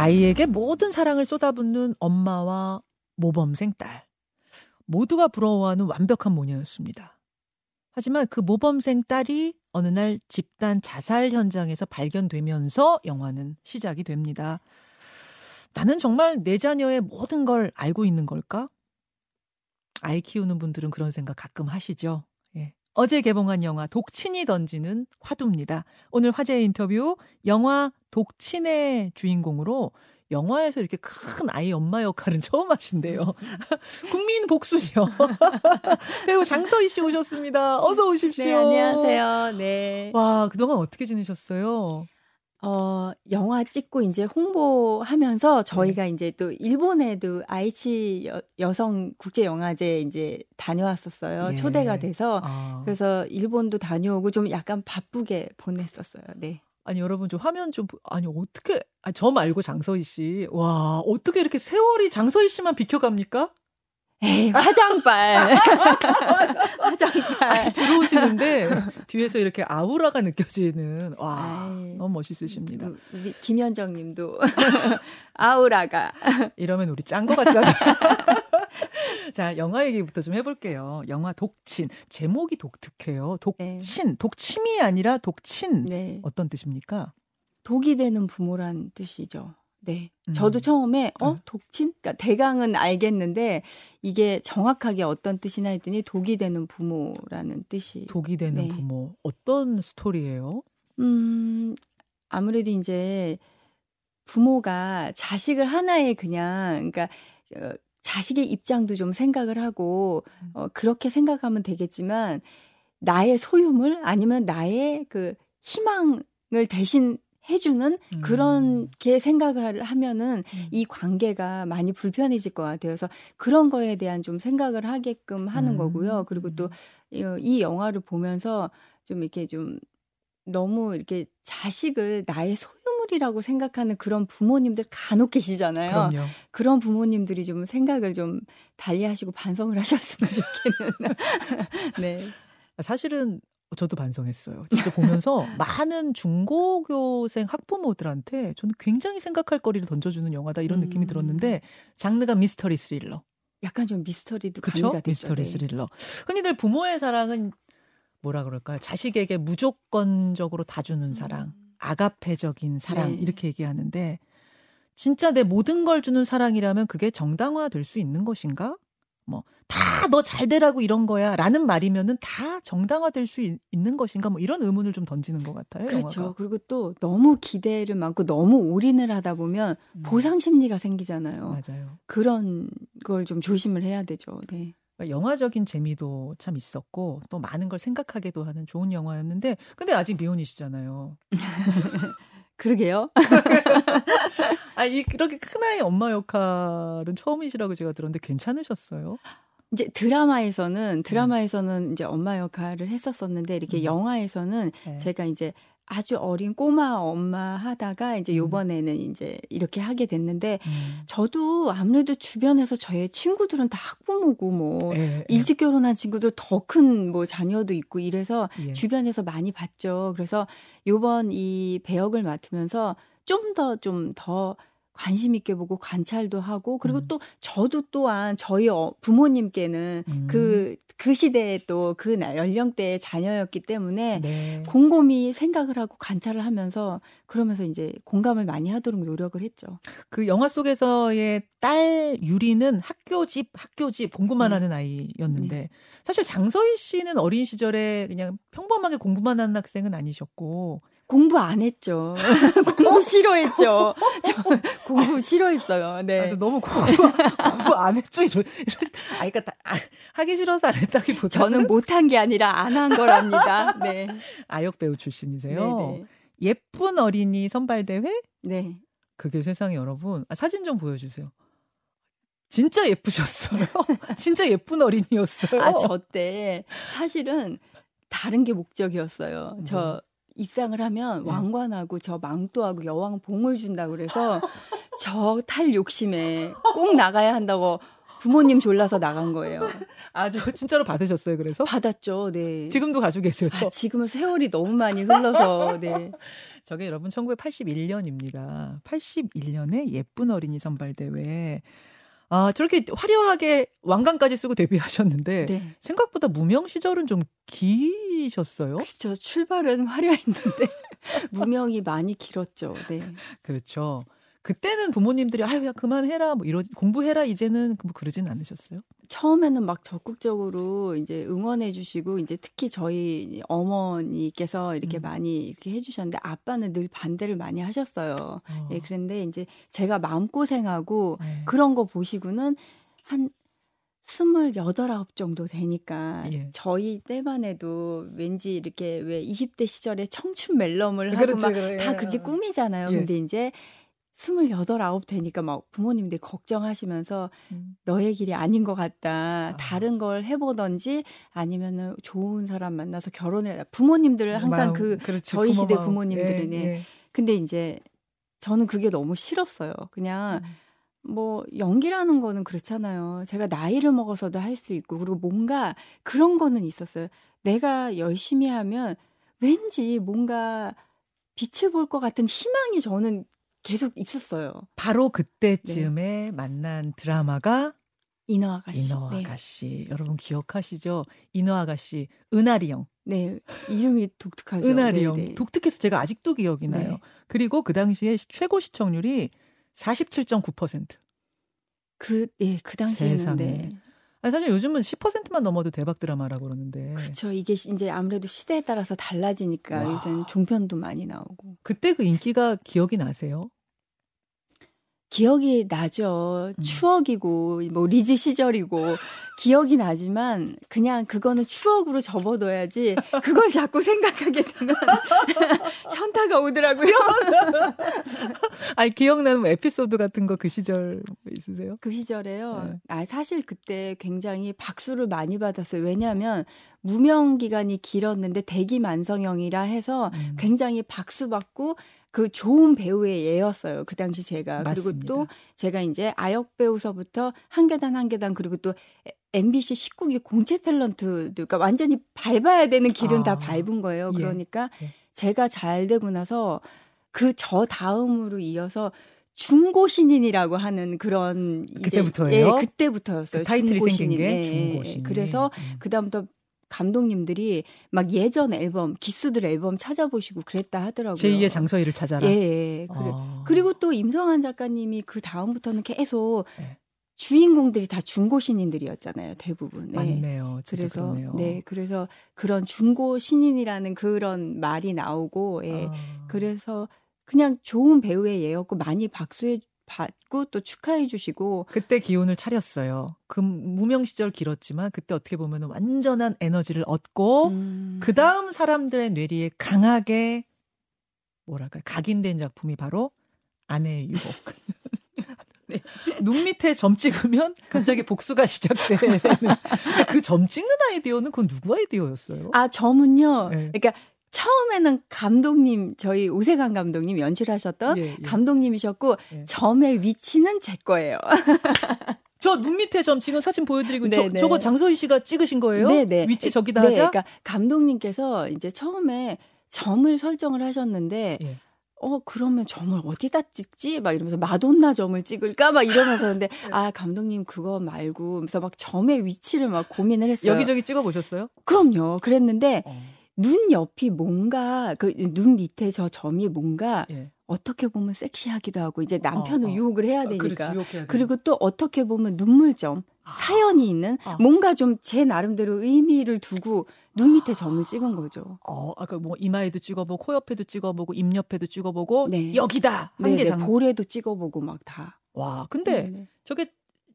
아이에게 모든 사랑을 쏟아붓는 엄마와 모범생 딸. 모두가 부러워하는 완벽한 모녀였습니다. 하지만 그 모범생 딸이 어느 날 집단 자살 현장에서 발견되면서 영화는 시작이 됩니다. 나는 정말 내 자녀의 모든 걸 알고 있는 걸까? 아이 키우는 분들은 그런 생각 가끔 하시죠. 예. 어제 개봉한 영화 독친이 던지는 화두입니다. 오늘 화제 인터뷰 영화 독친의 주인공으로 영화에서 이렇게 큰 아이 엄마 역할은 처음 하신대요. 국민 복수녀 배우 장서희 씨 오셨습니다. 어서 오십시오. 네, 안녕하세요. 네. 와, 그동안 어떻게 지내셨어요? 어, 영화 찍고 이제 홍보하면서 저희가 네. 이제 또 일본에도 아이치 여, 성 국제 영화제 이제 다녀왔었어요. 예. 초대가 돼서 아. 그래서 일본도 다녀오고 좀 약간 바쁘게 보냈었어요. 네. 아니 여러분 좀 화면 좀 아니 어떻게 아니 저 말고 장서희 씨. 와, 어떻게 이렇게 세월이 장서희 씨만 비켜 갑니까? 에이, 화장발. 화장발. 들어오시는데 뒤에서 이렇게 아우라가 느껴지는 와 아이, 너무 멋있으십니다. 우리 김현정 님도 아우라가 이러면 우리 짠 거 같잖아요. 자, 영화 얘기부터 좀 해 볼게요. 영화 독친. 제목이 독특해요. 독친. 네. 독침이 아니라 독친. 네. 어떤 뜻입니까? 독이 되는 부모란 뜻이죠. 네. 음. 저도 처음에 어 네. 독친? 그러니까 대강은 알겠는데 이게 정확하게 어떤 뜻이나 했더니 독이 되는 부모라는 뜻이. 독이 되는 네. 부모. 어떤 스토리예요? 음 아무래도 이제 부모가 자식을 하나의 그냥 그러니까 어, 자식의 입장도 좀 생각을 하고 음. 어 그렇게 생각하면 되겠지만 나의 소유물 아니면 나의 그 희망을 대신 해주는 음. 그런 게 생각을 하면은 음. 이 관계가 많이 불편해질 것 같아요. 그래서 그런 거에 대한 좀 생각을 하게끔 하는 음. 거고요. 그리고 또이 음. 영화를 보면서 좀 이렇게 좀 너무 이렇게 자식을 나의 소유물이라고 생각하는 그런 부모님들 간혹 계시잖아요. 그럼요. 그런 부모님들이 좀 생각을 좀 달리하시고 반성을 하셨으면 좋겠는. 네. 사실은 저도 반성했어요. 진짜 보면서 많은 중고교생 학부모들한테 저는 굉장히 생각할 거리를 던져주는 영화다 이런 음. 느낌이 들었는데 장르가 미스터리 스릴러. 약간 좀 미스터리도 그쵸? 가미가. 미스터리 네. 스릴러. 흔히들 부모의 사랑은 뭐라 그럴까요? 자식에게 무조건적으로 다 주는 사랑, 음. 아가페적인 사랑 네. 이렇게 얘기하는데 진짜 내 모든 걸 주는 사랑이라면 그게 정당화될 수 있는 것인가? 뭐 다 너 잘 되라고 이런 거야라는 말이면은 다 정당화될 수 있, 는 것인가 뭐 이런 의문을 좀 던지는 것 같아요. 그렇죠. 영화가. 그리고 또 너무 기대를 많고 너무 올인을 하다 보면 음. 보상 심리가 생기잖아요. 맞아요. 그런 걸 좀 조심을 해야 되죠. 네. 그러니까 영화적인 재미도 참 있었고 또 많은 걸 생각하게도 하는 좋은 영화였는데 근데 아직 미혼이시잖아요. 그러게요. 아, 이, 이렇게 큰아이 엄마 역할은 처음이시라고 제가 들었는데 괜찮으셨어요? 이제 드라마에서는 드라마에서는 이제 엄마 역할을 했었었는데 이렇게 음. 영화에서는 네. 제가 이제 아주 어린 꼬마 엄마 하다가 이제 음. 요번에는 음. 이제 이렇게 하게 됐는데 음. 저도 아무래도 주변에서 저의 친구들은 다 학부모고 뭐 예, 예. 일찍 결혼한 친구들 더큰 뭐 자녀도 있고 이래서 예. 주변에서 많이 봤죠. 그래서 요번 이 배역을 맡으면서 좀 더 좀더 관심 있게 보고 관찰도 하고 그리고 음. 또 저도 또한 저희 어, 부모님께는 음. 그, 그 시대에 또 그 연령대의 자녀였기 때문에 네. 곰곰이 생각을 하고 관찰을 하면서 그러면서 이제 공감을 많이 하도록 노력을 했죠. 그 영화 속에서의 딸 유리는 학교 집, 학교 집 공부만 네. 하는 아이였는데 네. 사실 장서희 씨는 어린 시절에 그냥 평범하게 공부만 하는 학생은 아니셨고 공부 안 했죠. 공부 싫어했죠. 저 공부 싫어했어요. 네. 아, 너무 공부, 공부 안 했죠. 이런, 아, 그러니까 다, 아, 하기 싫어서 안 했다기보다 저는 못한 게 아니라 안 한 거랍니다. 네. 아역 배우 출신이세요. 네네. 예쁜 어린이 선발 대회? 네. 그게 세상에 여러분. 아, 사진 좀 보여주세요. 진짜 예쁘셨어요. 진짜 예쁜 어린이였어요. 아, 저 때 사실은 다른 게 목적이었어요. 저 입상을 하면 네. 왕관하고 저 망토하고 여왕 봉을 준다 그래서 저 탈 욕심에 꼭 나가야 한다고 부모님 졸라서 나간 거예요. 아, 저 진짜로 받으셨어요, 그래서? 받았죠, 네. 지금도 가지고 계세요, 저? 아, 지금은 세월이 너무 많이 흘러서, 네. 저게 여러분 1981년입니다. 81년에 예쁜 어린이 선발대회. 아, 저렇게 화려하게 왕관까지 쓰고 데뷔하셨는데 네. 생각보다 무명 시절은 좀 기셨어요? 그렇죠. 출발은 화려했는데 무명이 많이 길었죠. 네. 그렇죠. 그때는 부모님들이 아유 야 그만해라 뭐 이러 공부해라 이제는 뭐 그러진 않으셨어요? 처음에는 막 적극적으로 이제 응원해 주시고 이제 특히 저희 어머니께서 이렇게 음. 많이 이렇게 해 주셨는데 아빠는 늘 반대를 많이 하셨어요. 어. 예, 그런데 이제 제가 마음고생하고 네. 그런 거 보시고는 한 스물여덟 아홉 정도 되니까 예. 저희 때만 해도 왠지 이렇게 왜 20대 시절에 청춘 멜럼을 하고 그렇지, 막 다 그게 꿈이잖아요. 예. 근데 이제 스물여덟 아홉 되니까 막 부모님들이 걱정하시면서 음. 너의 길이 아닌 것 같다. 아. 다른 걸 해보던지 아니면은 좋은 사람 만나서 결혼을 부모님들 항상 마음, 그 그렇지, 저희 시대 부모님들은 예, 예. 근데 이제 저는 그게 너무 싫었어요. 그냥 음. 뭐 연기라는 거는 그렇잖아요. 제가 나이를 먹어서도 할 수 있고 그리고 뭔가 그런 거는 있었어요. 내가 열심히 하면 왠지 뭔가 빛을 볼 것 같은 희망이 저는 계속 있었어요. 바로 그때쯤에 네. 만난 드라마가 인어 아가씨. 인어 네. 아가씨. 네. 여러분 기억하시죠? 인어 아가씨 은하리 형. 네. 이름이 독특하죠. 은하리 형. 네, 네. 독특해서 제가 아직도 기억이 네. 나요. 그리고 그 당시에 최고 시청률이 47.9%. 그, 예, 그 당시에는 세상에. 네. 아니, 사실 요즘은 10%만 넘어도 대박 드라마라고 그러는데. 그렇죠. 이게 이제 아무래도 시대에 따라서 달라지니까 요새는 종편도 많이 나오고. 그때 그 인기가 기억이 나세요? 기억이 나죠. 음. 추억이고 뭐 리즈 시절이고 기억이 나지만 그냥 그거는 추억으로 접어둬야지 그걸 자꾸 생각하게 되면 현타가 오더라고요. 아니 기억나는 뭐 에피소드 같은 거 그 시절 뭐 있으세요? 그 시절에요. 네. 아 사실 그때 굉장히 박수를 많이 받았어요. 왜냐하면 무명 기간이 길었는데 대기 만성형이라 해서 음. 굉장히 박수 받고 그 좋은 배우의 예였어요. 그 당시 제가. 맞습니다. 그리고 또 제가 이제 아역 배우서부터 한 계단 한 계단 그리고 또 MBC 19기 공채 탤런트 그러니까 완전히 밟아야 되는 길은 아. 다 밟은 거예요. 예. 그러니까 예. 제가 잘 되고 나서 그 저 다음으로 이어서 중고 신인이라고 하는 그런 그때부터예요. 예, 그때부터였어요. 그 타이틀이 중고 생긴 게 예, 중고 신인. 그래서 음. 그다음부터 감독님들이 막 예전 앨범 기수들 앨범 찾아보시고 그랬다 하더라고요. 제2의 장서희를 찾아라. 예. 예. 그래. 아. 그리고 또 임성환 작가님이 그 다음부터는 계속 네. 주인공들이 다 중고 신인들이었잖아요, 대부분. 네. 맞네요. 그래서 그러네요. 네, 그래서 그런 중고 신인이라는 그런 말이 나오고, 예. 아. 그래서 그냥 좋은 배우의 예였고 많이 박수해 받고 또 축하해 주시고 그때 기운을 차렸어요. 그 무명 시절 길었지만 그때 어떻게 보면 완전한 에너지를 얻고 음. 그 다음 사람들의 뇌리에 강하게 뭐랄까 각인된 작품이 바로 아내의 유혹. 네. 눈 밑에 점 찍으면 갑자기 복수가 시작되는 그 점 찍는 아이디어는 그건 누구 아이디어였어요? 아 점은요. 네. 그러니까 처음에는 감독님 저희 오세강 감독님 연출하셨던 예, 예. 감독님이셨고 예. 점의 위치는 제 거예요. 저눈 밑에 점 지금 사진 보여드리고 저, 네, 네. 저 거 장소희 씨가 찍으신 거예요? 네네. 네. 위치 저기다 네, 하자. 그러니까 감독님께서 이제 처음에 점을 설정을 하셨는데 예. 어 그러면 점을 어디다 찍지? 막 이러면서 마돈나 점을 찍을까? 막 이러면서 근데 아 감독님 그거 말고 그래서 막 점의 위치를 막 고민을 했어요. 여기저기 찍어 보셨어요? 그럼요. 그랬는데 어. 눈 옆이 뭔가 그 눈 밑에 저 점이 뭔가 예. 어떻게 보면 섹시하기도 하고 이제 남편을 어, 어. 유혹을 해야 되니까 아, 그렇지, 그리고 또 어떻게 보면 눈물점 아. 사연이 있는 아. 뭔가 좀 제 나름대로 의미를 두고 눈 밑에 점을 찍은 거죠. 어, 아까 뭐 이마에도 찍어보고 코 옆에도 찍어보고 입 옆에도 찍어보고 네. 여기다 한개 장 볼에도 찍어보고 막 다. 와, 근데 네네. 저게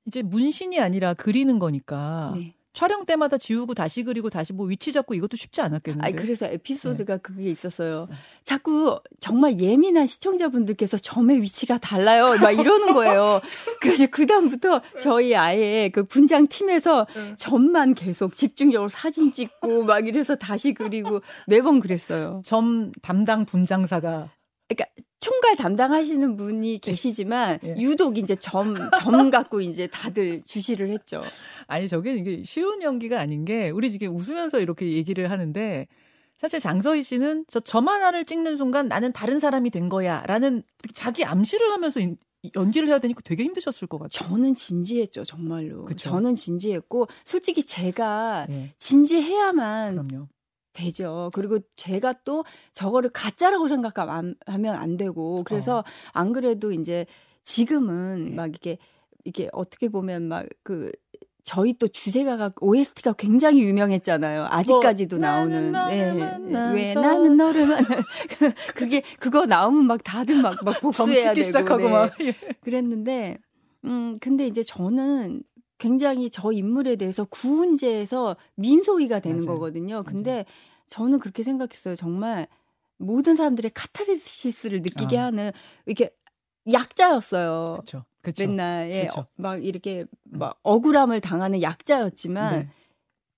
이제 문신이 아니라 그리는 거니까. 네. 촬영 때마다 지우고 다시 그리고 다시 뭐 위치 잡고 이것도 쉽지 않았겠는데. 아 그래서 에피소드가 네. 그게 있었어요. 네. 자꾸 정말 예민한 시청자분들께서 점의 위치가 달라요. 막 이러는 거예요. 그래서 그 다음부터 저희 아예 그 분장 팀에서 네. 점만 계속 집중적으로 사진 찍고 막 이래서 다시 그리고 매번 그랬어요. 점 담당 분장사가 그러니까 총괄 담당하시는 분이 예. 계시지만 예. 유독 이제 점, 점 갖고 이제 다들 주시를 했죠. 아니, 저게 이게 쉬운 연기가 아닌 게 우리 지금 웃으면서 이렇게 얘기를 하는데 사실 장서희 씨는 저 점 하나를 찍는 순간 나는 다른 사람이 된 거야 라는 자기 암시를 하면서 연기를 해야 되니까 되게 힘드셨을 것 같아요. 저는 진지했죠, 정말로. 그쵸? 저는 진지했고, 솔직히 제가 네. 진지해야만 그럼요. 되죠. 그리고 제가 또 저거를 가짜라고 생각하면 안 되고 그래서 어. 안 그래도 이제 지금은 네. 막 이게 이게 어떻게 보면 막그 저희 또 주제가가 OST가 굉장히 유명했잖아요. 아직까지도 뭐, 나오는 네. 왜 나는 너를 만나 그게 그거 나오면 막 다들 막막 복수해야 되고 시작하고 네. 막 그랬는데 음 근데 이제 저는 굉장히 저 인물에 대해서 구은제에서 민소희가 되는 맞아요. 거거든요. 근데 맞아요. 저는 그렇게 생각했어요. 정말 모든 사람들의 카타르시스를 느끼게 아. 하는 이렇게 약자였어요. 그쵸, 그쵸, 맨날 예, 어, 막 이렇게 음. 막 억울함을 당하는 약자였지만 네.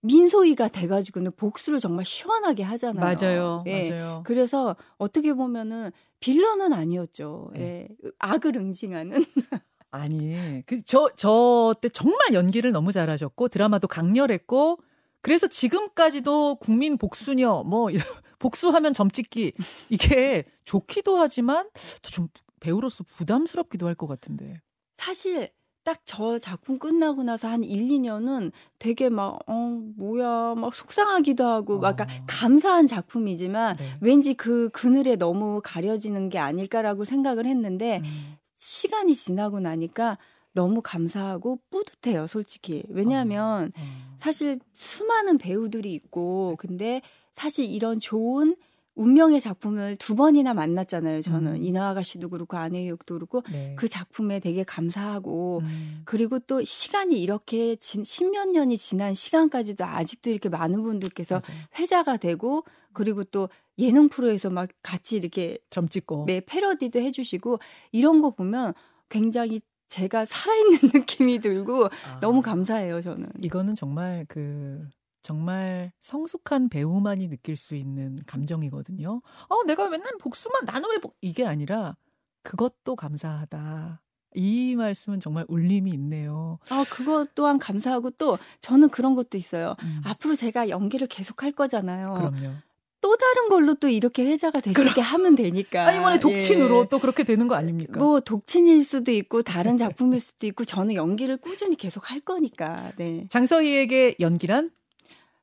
민소희가 돼가지고는 복수를 정말 시원하게 하잖아요. 맞아요, 예. 맞아요. 그래서 어떻게 보면은 빌런은 아니었죠. 네. 예, 악을 응징하는. 아니, 그 저 저 때 정말 연기를 너무 잘하셨고 드라마도 강렬했고 그래서 지금까지도 국민 복수녀 뭐 복수하면 점찍기 이게 좋기도 하지만 좀 배우로서 부담스럽기도 할 것 같은데. 사실 딱 저 작품 끝나고 나서 한 1, 2년은 되게 막, 어, 뭐야, 막 속상하기도 하고, 막 어. 감사한 작품이지만, 네. 왠지 그 그늘에 너무 가려지는 게 아닐까라고 생각을 했는데, 음. 시간이 지나고 나니까 너무 감사하고 뿌듯해요, 솔직히. 왜냐하면 어, 어. 사실 수많은 배우들이 있고, 근데 사실 이런 좋은 운명의 작품을 두 번이나 만났잖아요. 저는 음. 이나 아가 씨도 그렇고 아내의 욕도 그렇고 네. 그 작품에 되게 감사하고 음. 그리고 또 시간이 이렇게 진, 십몇 년이 지난 시간까지도 아직도 이렇게 많은 분들께서 맞아요. 회자가 되고 그리고 또 예능 프로에서 막 같이 이렇게 점 찍고 네 패러디도 해주시고 이런 거 보면 굉장히 제가 살아있는 느낌이 들고 아, 너무 감사해요, 저는. 이거는 정말 그 정말 성숙한 배우만이 느낄 수 있는 감정이거든요. 어, 내가 맨날 복수만 나는 왜 복... 이게 아니라 그것도 감사하다. 이 말씀은 정말 울림이 있네요. 아, 그것 또한 감사하고 또 저는 그런 것도 있어요. 음. 앞으로 제가 연기를 계속 할 거잖아요. 그럼요. 또 다른 걸로 또 이렇게 회자가 될수 있게 하면 되니까. 아, 이번에 독친으로 예. 또 그렇게 되는 거 아닙니까? 뭐 독친일 수도 있고 다른 작품일 수도 있고 저는 연기를 꾸준히 계속 할 거니까. 네. 장서희에게 연기란?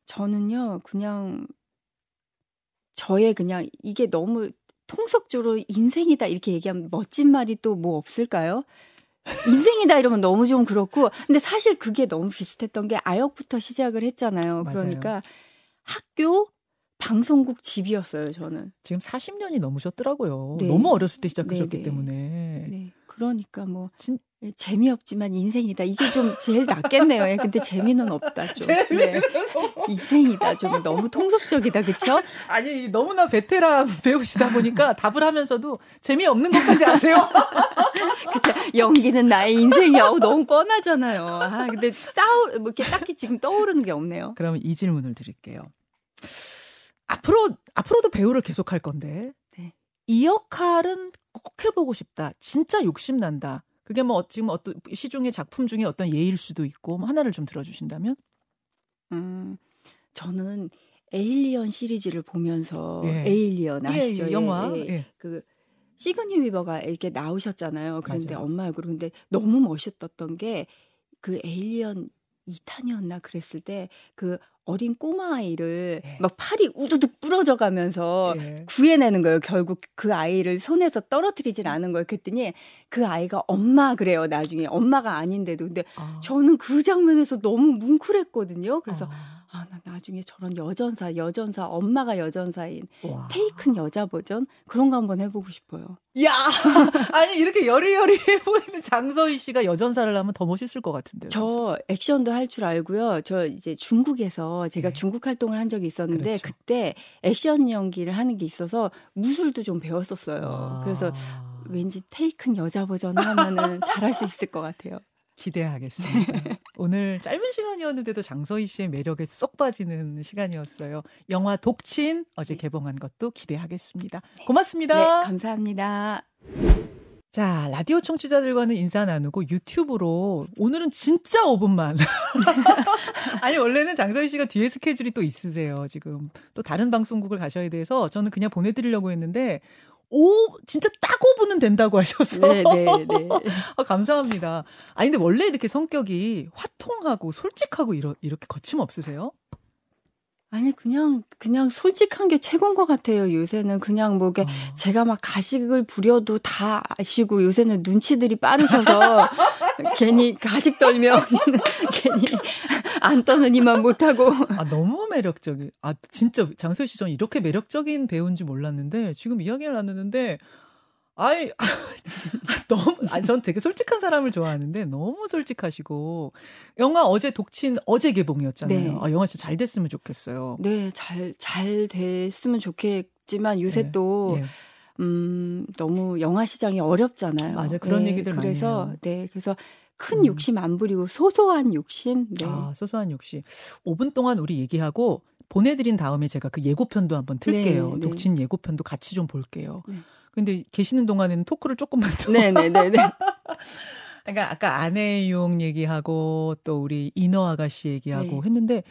저는요 그냥 저의 그냥 이게 너무 통속적으로 인생이다 이렇게 얘기하면 멋진 말이 또 뭐 없을까요? 인생이다 이러면 너무 좀 그렇고 근데 사실 그게 너무 비슷했던 게 아역부터 시작을 했잖아요. 그러니까 맞아요. 학교 방송국 집이었어요, 저는. 지금 40년이 넘으셨더라고요. 네. 너무 어렸을 때 시작하셨기 네, 네. 때문에. 네. 그러니까 뭐 진... 예, 재미없지만 인생이다. 이게 좀 제일 낫겠네요. 예, 근데 재미는 없다. 좀. 네. 인생이다. 좀 너무 통속적이다. 그렇죠? 아니, 너무나 베테랑 배우시다 보니까 답을 하면서도 재미없는 것까지 아세요? 그쵸. 연기는 나의 인생이야. 너무 뻔하잖아요. 아, 근데 따오, 뭐 이렇게 딱히 지금 떠오르는 게 없네요. 그러면 이 질문을 드릴게요. 앞으로 앞으로도 배우를 계속 할 건데 네. 이 역할은 꼭 해보고 싶다. 진짜 욕심 난다. 그게 뭐 지금 어떤 시중의 작품 중에 어떤 예일 수도 있고 뭐 하나를 좀 들어주신다면? 음, 저는 에일리언 시리즈를 보면서 예. 에일리언 예, 아시죠? 예, 예, 영화. 예, 예. 그 시그니 위버가 이렇게 나오셨잖아요. 그런데 맞아요. 엄마 얼굴 근데 너무 멋있었던 게 그 에일리언 2탄이었나 그랬을 때 그 어린 꼬마 아이를 네. 막 팔이 우두둑 부러져 가면서 네. 구해내는 거예요. 결국 그 아이를 손에서 떨어뜨리질 않은 거예요. 그랬더니 그 아이가 엄마 그래요. 나중에 엄마가 아닌데도 근데 아. 저는 그 장면에서 너무 뭉클했거든요. 그래서 아. 아, 나 나중에 저런 여전사, 여전사, 엄마가 여전사인 와. 테이큰 여자 버전 그런 거 한번 해보고 싶어요. 야, 아니 이렇게 여리여리해 보이는 장서희 씨가 여전사를 하면 더 멋있을 것 같은데요. 저 진짜. 액션도 할 줄 알고요. 저 이제 중국에서 제가 네. 중국 활동을 한 적이 있었는데 그렇죠. 그때 액션 연기를 하는 게 있어서 무술도 좀 배웠었어요. 와. 그래서 왠지 테이큰 여자 버전 하면은 잘할 수 있을 것 같아요. 기대하겠습니다. 오늘 짧은 시간이었는데도 장서희 씨의 매력에 쏙 빠지는 시간이었어요. 영화 독친 어제 네. 개봉한 것도 기대하겠습니다. 네. 고맙습니다. 네, 감사합니다. 자, 라디오 청취자들과는 인사 나누고 유튜브로 오늘은 진짜 5분만. 아니, 원래는 장서희 씨가 뒤에 스케줄이 또 있으세요, 지금. 또 다른 방송국을 가셔야 돼서 저는 그냥 보내드리려고 했는데 오, 진짜 딱 5분은 된다고 하셨어. 네, 네, 네. 아, 감사합니다. 아니, 근데 원래 이렇게 성격이 화통하고 솔직하고 이러, 이렇게 거침없으세요? 아니 그냥 그냥 솔직한 게 최고인 것 같아요. 요새는 그냥 뭐 이게 어. 제가 막 가식을 부려도 다 아시고 요새는 눈치들이 빠르셔서 괜히 가식 떨면 괜히 안 떠느니만 못하고. 아 너무 매력적이. 아 진짜 장소희 씨 전 이렇게 매력적인 배우인지 몰랐는데 지금 이야기를 나누는데 아이, 너무, 아, 전 되게 솔직한 사람을 좋아하는데 너무 솔직하시고. 영화 어제 독친 어제 개봉이었잖아요. 네. 아, 영화 진짜 잘 됐으면 좋겠어요. 네, 잘, 잘 됐으면 좋겠지만 요새 네. 또, 네. 음, 너무 영화 시장이 어렵잖아요. 맞아요. 그런 네, 얘기들 그래서. 네, 그래서 큰 음. 욕심 안 부리고 소소한 욕심. 네. 아, 소소한 욕심. 5분 동안 우리 얘기하고 보내드린 다음에 제가 그 예고편도 한번 틀게요. 네, 네. 독친 예고편도 같이 좀 볼게요. 네. 근데 계시는 동안에는 토크를 조금만 더. 네네네네. 그러니까 아까 아내용 얘기하고 또 우리 인어 아가씨 얘기하고 네. 했는데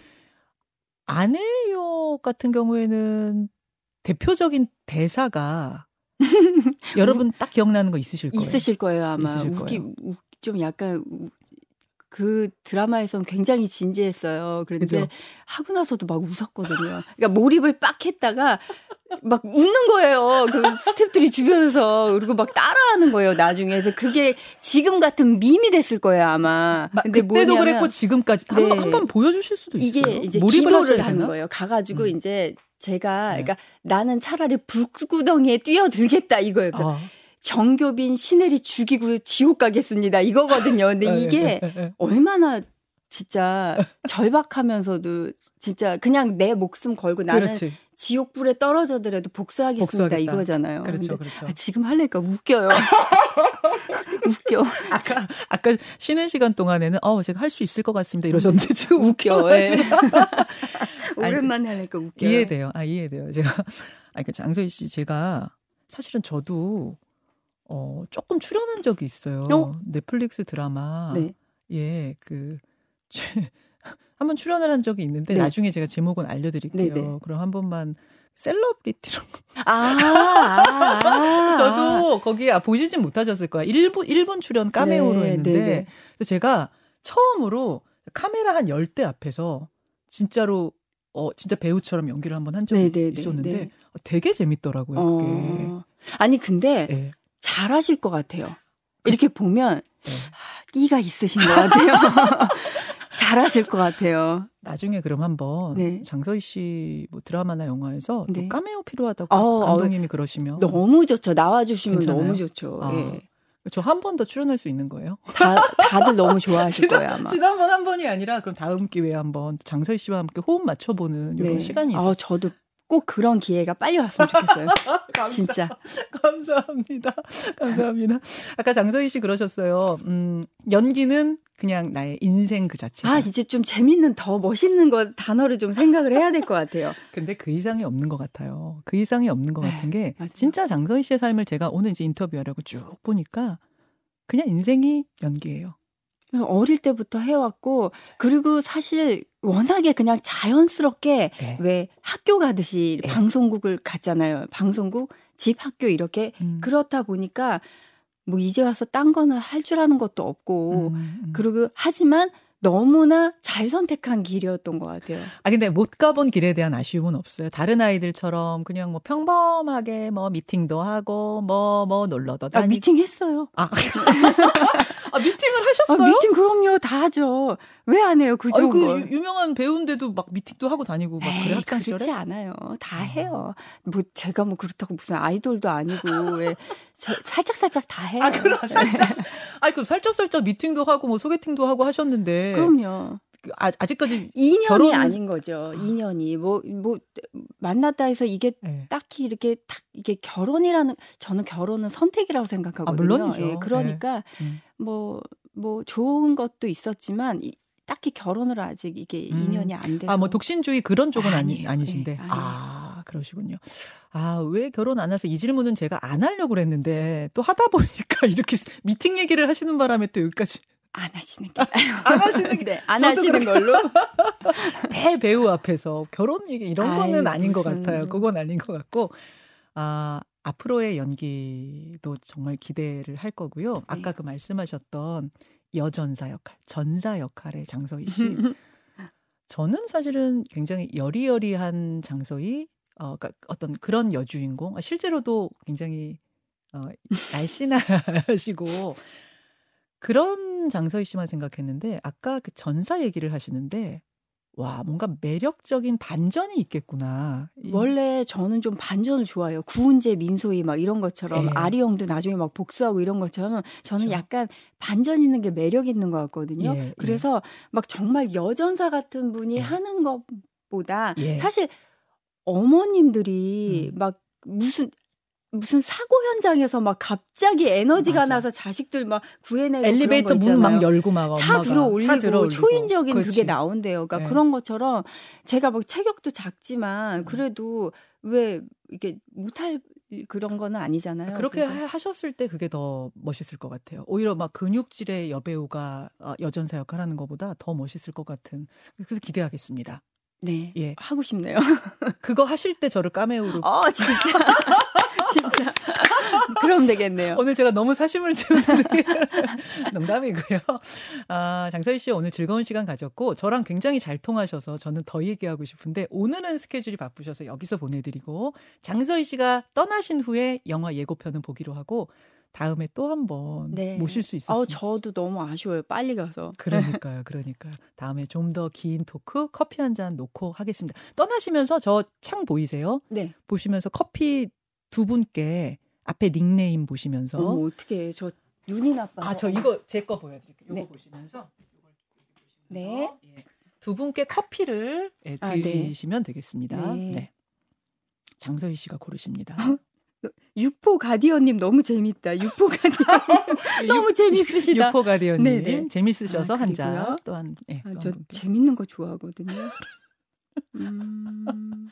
아내용 같은 경우에는 대표적인 대사가 여러분 딱 기억나는 거 있으실 거예요. 있으실 거예요 아마. 있으실 웃기, 거예요. 웃, 좀 약간 그 드라마에선 굉장히 진지했어요. 그런데 그죠? 하고 나서도 막 웃었거든요. 그러니까 몰입을 빡 했다가 막 웃는 거예요. 그 스탭들이 주변에서 그리고 막 따라하는 거예요. 나중에 그래서 그게 지금 같은 밈이 됐을 거예요 아마. 근데 그때도 뭐냐면, 그랬고 지금까지 네. 한번 한번 보여주실 수도 있어요. 이게 이제 기도를 하는 거예요. 가가지고 음. 이제 제가 네. 그러니까 나는 차라리 불구덩이에 뛰어들겠다 이거예요. 어. 정교빈 시네리 죽이고 지옥 가겠습니다. 이거거든요. 근데 네, 이게 네, 네, 얼마나 진짜 절박하면서도 진짜 그냥 내 목숨 걸고 나는 그렇지. 지옥불에 떨어져더라도 복수하겠습니다 복수하겠다. 이거잖아요. 그렇죠, 그렇죠. 아, 지금 할래니까 웃겨요. 웃겨. 아까 아까 쉬는 시간 동안에는 어 제가 할 수 있을 것 같습니다 이러셨는데 지금 웃겨. 네. 오랜만에 하니까 웃겨. 이해돼요. 아 이해돼요. 제가 아그 장서희 씨 제가 사실은 저도 어, 조금 출연한 적이 있어요. 어? 넷플릭스 드라마. 네. 예, 그, 한번 출연을 한 적이 있는데, 네. 나중에 제가 제목은 알려드릴게요. 네네. 네. 그럼 한 번만 셀러브리티로. 아, 아, 아, 저도 거기 아, 보시진 못하셨을 거야. 일본, 일본 출연 까메오로 네, 했는데, 네네. 네. 그래서 제가 처음으로 카메라 한열대 앞에서 진짜로 어 진짜 배우처럼 연기를 한번 한 적이 네네네, 있었는데 네. 되게 재밌더라고요. 그게. 어... 아니 근데 네. 잘하실 것 같아요. 이렇게 보면 네. 끼가 있으신 것 같아요. 잘하실 것 같아요. 나중에 그럼 한번 네. 장서희 씨 뭐 드라마나 영화에서 네. 카메오 필요하다고 어, 감독님이 어, 그러시면 너무 좋죠. 나와주시면 괜찮아요? 너무 좋죠. 아. 예. 저한 번 더 출연할 수 있는 거예요? 다, 다들 너무 좋아하실 거예요, 아마. 지난번 한 번이 아니라 그럼 다음 기회에 한번 장서희 씨와 함께 호흡 맞춰보는 이런 네. 시간이 있어요. 아, 저도 꼭 그런 기회가 빨리 왔으면 좋겠어요. 감사, 진짜. 감사합니다. 감사합니다. 아까 장서희 씨 그러셨어요. 음, 연기는 그냥 나의 인생 그 자체. 아, 이제 좀 재밌는 더 멋있는 거 단어를 좀 생각을 해야 될 것 같아요. 근데 그 이상이 없는 것 같아요. 그 이상이 없는 것 같은 게 맞아요. 진짜 장서희 씨의 삶을 제가 오늘 이제 인터뷰하려고 쭉 보니까 그냥 인생이 연기예요. 어릴 때부터 해왔고 그리고 사실 워낙에 그냥 자연스럽게 네. 왜 학교 가듯이 네. 방송국을 갔잖아요. 방송국, 집, 학교 이렇게 음. 그렇다 보니까 뭐 이제 와서 딴 거는 할 줄 아는 것도 없고 음, 음. 그리고 하지만 너무나 잘 선택한 길이었던 것 같아요. 아 근데 못 가본 길에 대한 아쉬움은 없어요. 다른 아이들처럼 그냥 뭐 평범하게 뭐 미팅도 하고 뭐뭐 뭐 놀러도 다니고. 아, 미팅 했어요. 아, 아 미팅을 하셨어요? 아, 미팅 그럼요 다 하죠. 왜 안 해요 그 좋은 그 유명한 배우인데도 막 미팅도 하고 다니고 막 그래 학창 시절에? 그렇지 않아요. 다 아. 해요. 뭐 제가 뭐 그렇다고 무슨 아이돌도 아니고 왜 살짝 살짝 다 해요. 아 그럼 살짝. 아니 그럼 살짝 살짝 미팅도 하고 뭐 소개팅도 하고 하셨는데. 그럼요. 아, 아직까지 2년이 결혼... 아닌 거죠. 2년이 뭐뭐 뭐 만났다 해서 이게 네. 딱히 이렇게 딱 이게 결혼이라는 저는 결혼은 선택이라고 생각하거든요. 아, 물론이죠. 예, 그러니까 네. 뭐뭐 좋은 것도 있었지만 이, 딱히 결혼을 아직 이게 음. 인연이 안 돼서. 아, 뭐 독신주의 그런 쪽은 아니, 아니신데. 네, 아, 그러시군요. 아, 왜 결혼 안 해서 이 질문은 제가 안 하려고 그랬는데 또 하다 보니까 이렇게 미팅 얘기를 하시는 바람에 또 여기까지. 안 하시는 게. 안 하시는 게. 네, 안 하시는 걸로. 대배우 앞에서 결혼 얘기 이런 거는 아이, 아닌 무슨... 것 같아요. 그건 아닌 것 같고. 아, 앞으로의 연기도 정말 기대를 할 거고요. 네. 아까 그 말씀하셨던 여전사 역할, 전사 역할의 장서희 씨. 저는 사실은 굉장히 여리여리한 장서희, 어, 그러니까 어떤 그런 여주인공, 아, 실제로도 굉장히 어, 날씬하시고 그런 장서희 씨만 생각했는데 아까 그 전사 얘기를 하시는데 와, 뭔가 매력적인 반전이 있겠구나. 원래 저는 좀 반전을 좋아해요. 구은재, 민소희 막 이런 것처럼 예. 아리 형도 나중에 막 복수하고 이런 것처럼 저는 그렇죠. 약간 반전 있는 게 매력 있는 것 같거든요. 예, 예. 그래서 예. 막 정말 여전사 같은 분이 예. 하는 것보다 예. 사실 어머님들이 음. 막 무슨 무슨 사고 현장에서 막 갑자기 에너지가 맞아. 나서 자식들 막 구해내고 엘리베이터 문 막 열고 막 차 들어 올리고, 차 초인적인 그렇지. 그게 나온대요. 그러니까 네. 그런 것처럼 제가 막 체격도 작지만 음. 그래도 왜 이게 못할 그런 거는 아니잖아요. 그렇게 그래서. 하셨을 때 그게 더 멋있을 것 같아요. 오히려 막 근육질의 여배우가 어, 여전사 역할하는 것보다 더 멋있을 것 같은. 그래서 기대하겠습니다. 네. 예. 하고 싶네요. 그거 하실 때 저를 까메오로. 어, 진짜. 진짜. 그럼 되겠네요. 오늘 제가 너무 사심을 지우는데 농담이고요. 아, 장서희 씨 오늘 즐거운 시간 가졌고 저랑 굉장히 잘 통하셔서 저는 더 얘기하고 싶은데 오늘은 스케줄이 바쁘셔서 여기서 보내드리고 장서희 씨가 떠나신 후에 영화 예고편은 보기로 하고 다음에 또 한번 네. 모실 수 있었어요. 어, 저도 너무 아쉬워요. 빨리 가서. 그러니까요, 그러니까요. 다음에 좀 더 긴 토크 커피 한 잔 놓고 하겠습니다. 떠나시면서 저 창 보이세요? 네. 보시면서 커피 두 분께 앞에 닉네임 보시면서 어머, 어떻게 저 눈이 나빠서 아저 이거 제 거 보여 드릴게요. 이거 네. 보시면서 네. 예. 두 분께 커피를 예, 드리시면 아, 네. 되겠습니다. 네. 네. 장서희 씨가 고르십니다. 유포 가디언님 너무 재밌다. 유포 가디언 너무 재밌으시다. 유포 가디언님. 재밌으셔서 아, 한 잔 또한. 네, 아, 저 재밌는 거 좋아하거든요. 음...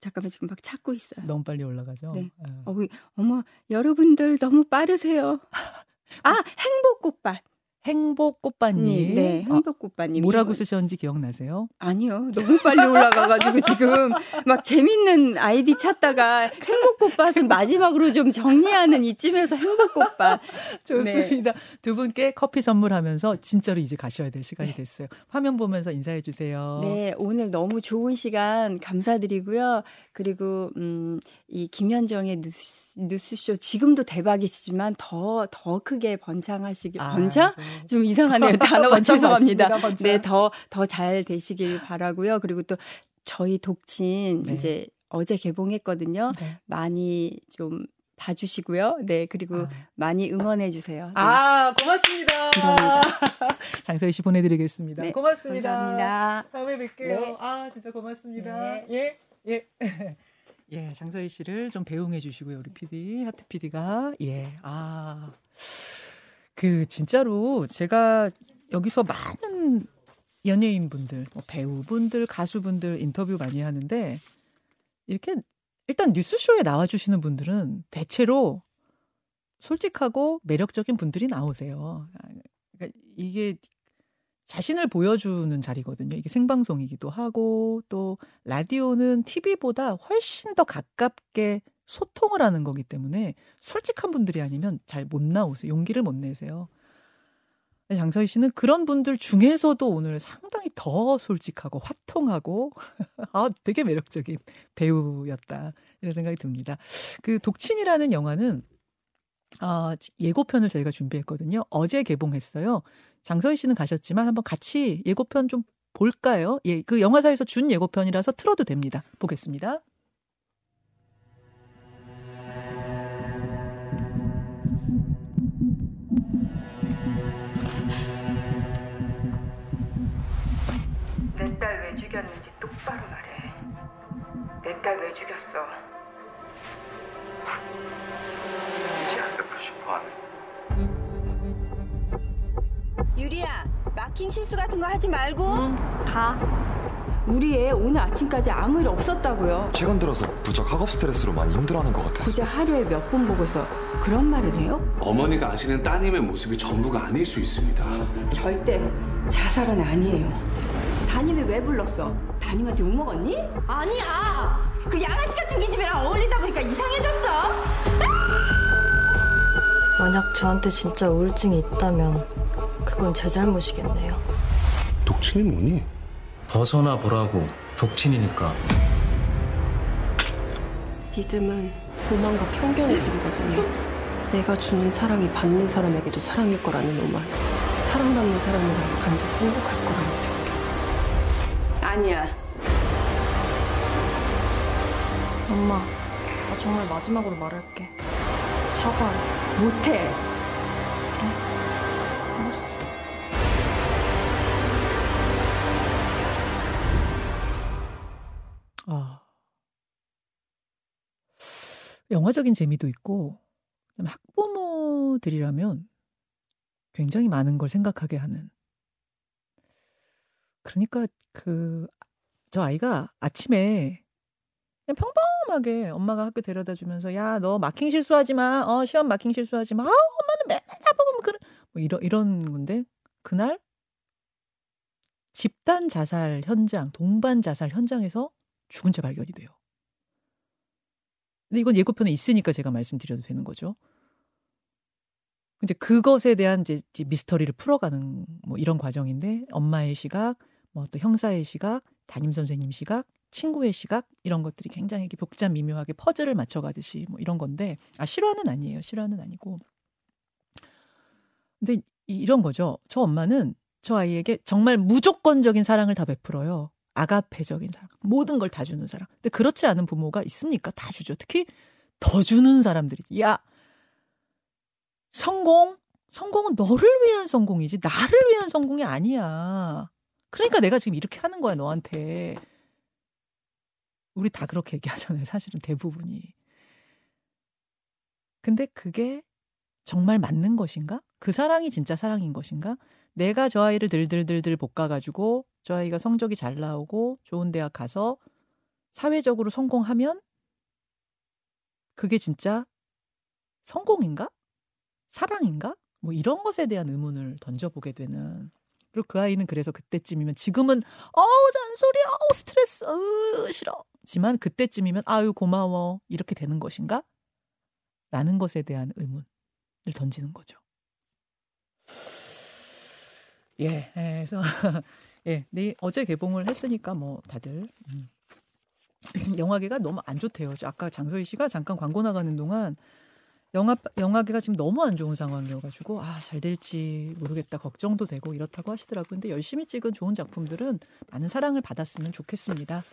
잠깐만 지금 막 찾고 있어요. 너무 빨리 올라가죠. 네. 어. 어머 여러분들 너무 빠르세요. 아 행복 꽃밭. 행복꽃밭님. 네, 행복꽃밭님. 뭐라고 쓰셨는지 기억나세요? 아니요. 너무 빨리 올라가가지고 지금 막 재밌는 아이디 찾다가 행복꽃밭은 마지막으로 좀 정리하는 이쯤에서 행복꽃밭. 좋습니다. 네. 두 분께 커피 선물하면서 진짜로 이제 가셔야 될 시간이 네. 됐어요. 화면 보면서 인사해 주세요. 네, 오늘 너무 좋은 시간 감사드리고요. 그리고 음, 이 김현정의 뉴스 뉴스쇼 지금도 대박이시지만 더 더 크게 번창하시길 아, 번창 네. 좀 이상하네요 단어가 죄송합니다. 네, 더 더 잘 되시길 바라고요. 그리고 또 저희 독친 네. 이제 어제 개봉했거든요. 네. 많이 좀 봐주시고요. 네, 그리고 아. 많이 응원해 주세요. 네. 아, 고맙습니다. 감사합니다. 장서희 씨 보내드리겠습니다. 네, 고맙습니다. 감사합니다. 다음에 뵐게요. 네. 아, 진짜 고맙습니다. 예, 예. 예, 장서희 씨를 좀 배웅해 주시고요, 우리 PD, 하트 PD가. 예, 아. 그, 진짜로 제가 여기서 많은 연예인분들, 뭐 배우분들, 가수분들 인터뷰 많이 하는데, 이렇게 일단 뉴스쇼에 나와주시는 분들은 대체로 솔직하고 매력적인 분들이 나오세요. 그러니까 이게 자신을 보여주는 자리거든요. 이게 생방송이기도 하고 또 라디오는 TV보다 훨씬 더 가깝게 소통을 하는 거기 때문에 솔직한 분들이 아니면 잘 못 나오세요. 용기를 못 내세요. 장서희 씨는 그런 분들 중에서도 오늘 상당히 더 솔직하고 화통하고 아 되게 매력적인 배우였다 이런 생각이 듭니다. 그 독친이라는 영화는 아, 예고편을 저희가 준비했거든요. 어제 개봉했어요. 장서희 씨는 가셨지만 한번 같이 예고편 좀 볼까요? 예, 그 영화사에서 준 예고편이라서 틀어도 됩니다. 보겠습니다. 내 딸 왜 죽였는지 똑바로 말해. 내 딸 왜 죽였어? 유리야, 마킹 실수 같은 거 하지 말고. 응, 가. 우리 애 오늘 아침까지 아무 일 없었다고요. 최근 들어서 부쩍 학업 스트레스로 많이 힘들어하는 것 같았어요. 그제 하루에 몇 번 보고서 그런 말을 해요? 어머니가 아시는 따님의 모습이 전부가 아닐 수 있습니다. 절대 자살은 아니에요. 담임이 왜 불렀어? 담임한테 욕먹었니? 아니야! 그 양아치 같은 기집애랑 어울리다 보니까 이상해졌어! 만약 저한테 진짜 우울증이 있다면 그건 제 잘못이겠네요. 독침이 뭐니? 벗어나 보라고 독친이니까. 믿음은 오만과 편견의 길이거든요. 내가 주는 사랑이 받는 사람에게도 사랑일 거라는 오만. 사랑받는 사람은 반드시 행복할 거라는 편견. 아니야. 엄마, 나 정말 마지막으로 말할게. 사과해. 못해. 알았어. 아. 영화적인 재미도 있고 학부모들이라면 굉장히 많은 걸 생각하게 하는. 그러니까 그 저 아이가 아침에 그냥 평범 하게 엄마가 학교 데려다 주면서 야 너 마킹 실수하지 마. 어 시험 마킹 실수하지 마. 아 엄마는 맨날 나보고 뭐 그래. 뭐 이런 이런 건데 그날 집단 자살 현장, 동반 자살 현장에서 죽은 채 발견이 돼요. 근데 이건 예고편에 있으니까 제가 말씀드려도 되는 거죠. 이제 그것에 대한 이제 미스터리를 풀어가는 뭐 이런 과정인데 엄마의 시각, 뭐 또 형사의 시각, 담임 선생님 시각, 친구의 시각 이런 것들이 굉장히 복잡 미묘하게 퍼즐을 맞춰가듯이 뭐 이런 건데 아 실화는 아니에요. 실화는 아니고. 근데 이런 거죠. 저 엄마는 저 아이에게 정말 무조건적인 사랑을 다 베풀어요. 아가페적인 사랑. 모든 걸 다 주는 사람. 근데 그렇지 않은 부모가 있습니까? 다 주죠. 특히 더 주는 사람들이. 야, 성공? 성공은 너를 위한 성공이지 나를 위한 성공이 아니야. 그러니까 내가 지금 이렇게 하는 거야, 너한테. 우리 다 그렇게 얘기하잖아요. 사실은 대부분이. 근데 그게 정말 맞는 것인가? 그 사랑이 진짜 사랑인 것인가? 내가 저 아이를 들들들들 볶아가지고 저 아이가 성적이 잘 나오고 좋은 대학 가서 사회적으로 성공하면 그게 진짜 성공인가? 사랑인가? 뭐 이런 것에 대한 의문을 던져보게 되는 그리고 그 아이는 그래서 그때쯤이면 지금은 어우 잔소리 어우 스트레스 으 싫어 지만 그때쯤이면 아유 고마워 이렇게 되는 것인가? 라는 것에 대한 의문을 던지는 거죠. 예, 그래서 예, 네, 어제 개봉을 했으니까 뭐 다들 음. 영화계가 너무 안 좋대요. 아까 장소희 씨가 잠깐 광고 나가는 동안 영화 영화계가 지금 너무 안 좋은 상황이어가지고 아 잘 될지 모르겠다 걱정도 되고 이렇다고 하시더라고요. 근데 열심히 찍은 좋은 작품들은 많은 사랑을 받았으면 좋겠습니다.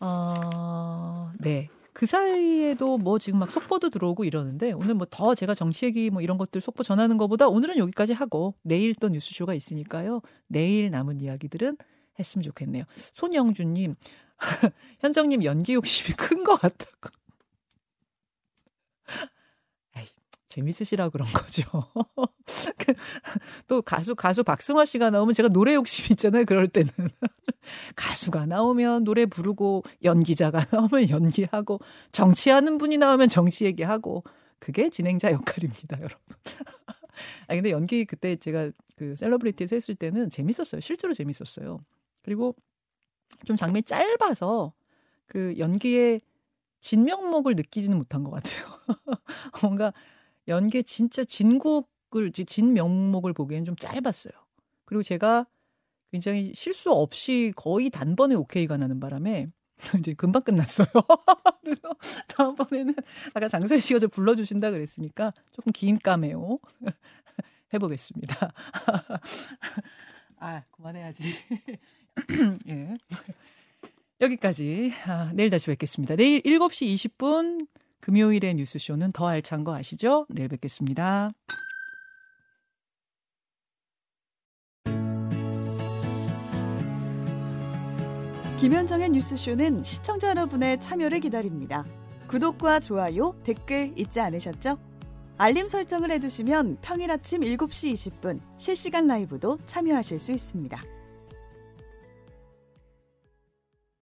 어, 네. 그 사이에도 뭐 지금 막 속보도 들어오고 이러는데 오늘 뭐 더 제가 정치 얘기 뭐 이런 것들 속보 전하는 것보다 오늘은 여기까지 하고 내일 또 뉴스쇼가 있으니까요. 내일 남은 이야기들은 했으면 좋겠네요. 손영주님, 현정님 연기 욕심이 큰 것 같다고. 재밌으시라 그런 거죠. 그, 또 가수 가수 박승화 씨가 나오면 제가 노래 욕심 있잖아요. 그럴 때는 가수가 나오면 노래 부르고 연기자가 나오면 연기하고 정치하는 분이 나오면 정치 얘기하고 그게 진행자 역할입니다, 여러분. 아 근데 연기 그때 제가 그 셀러브리티에서 했을 때는 재밌었어요. 실제로 재밌었어요. 그리고 좀 장면이 짧아서 그 연기의 진명목을 느끼지는 못한 것 같아요. 뭔가 연계 진짜 진국을 진 명목을 보기엔 좀 짧았어요. 그리고 제가 굉장히 실수 없이 거의 단번에 오케이가 나는 바람에 이제 금방 끝났어요. 그래서 다음번에는 아까 장소희 씨가 저 불러주신다 그랬으니까 조금 긴 까메오 해보겠습니다. 아 그만해야지. 예. 여기까지. 아, 내일 다시 뵙겠습니다. 내일 7시 20분 금요일의 뉴스쇼는 더 알찬 거 아시죠? 내일 뵙겠습니다. 김현정의 뉴스쇼는 시청자 여러분의 참여를 기다립니다. 구독과 좋아요, 댓글 잊지 않으셨죠? 알림 설정을 해두시면 평일 아침 7시 20분 실시간 라이브도 참여하실 수 있습니다.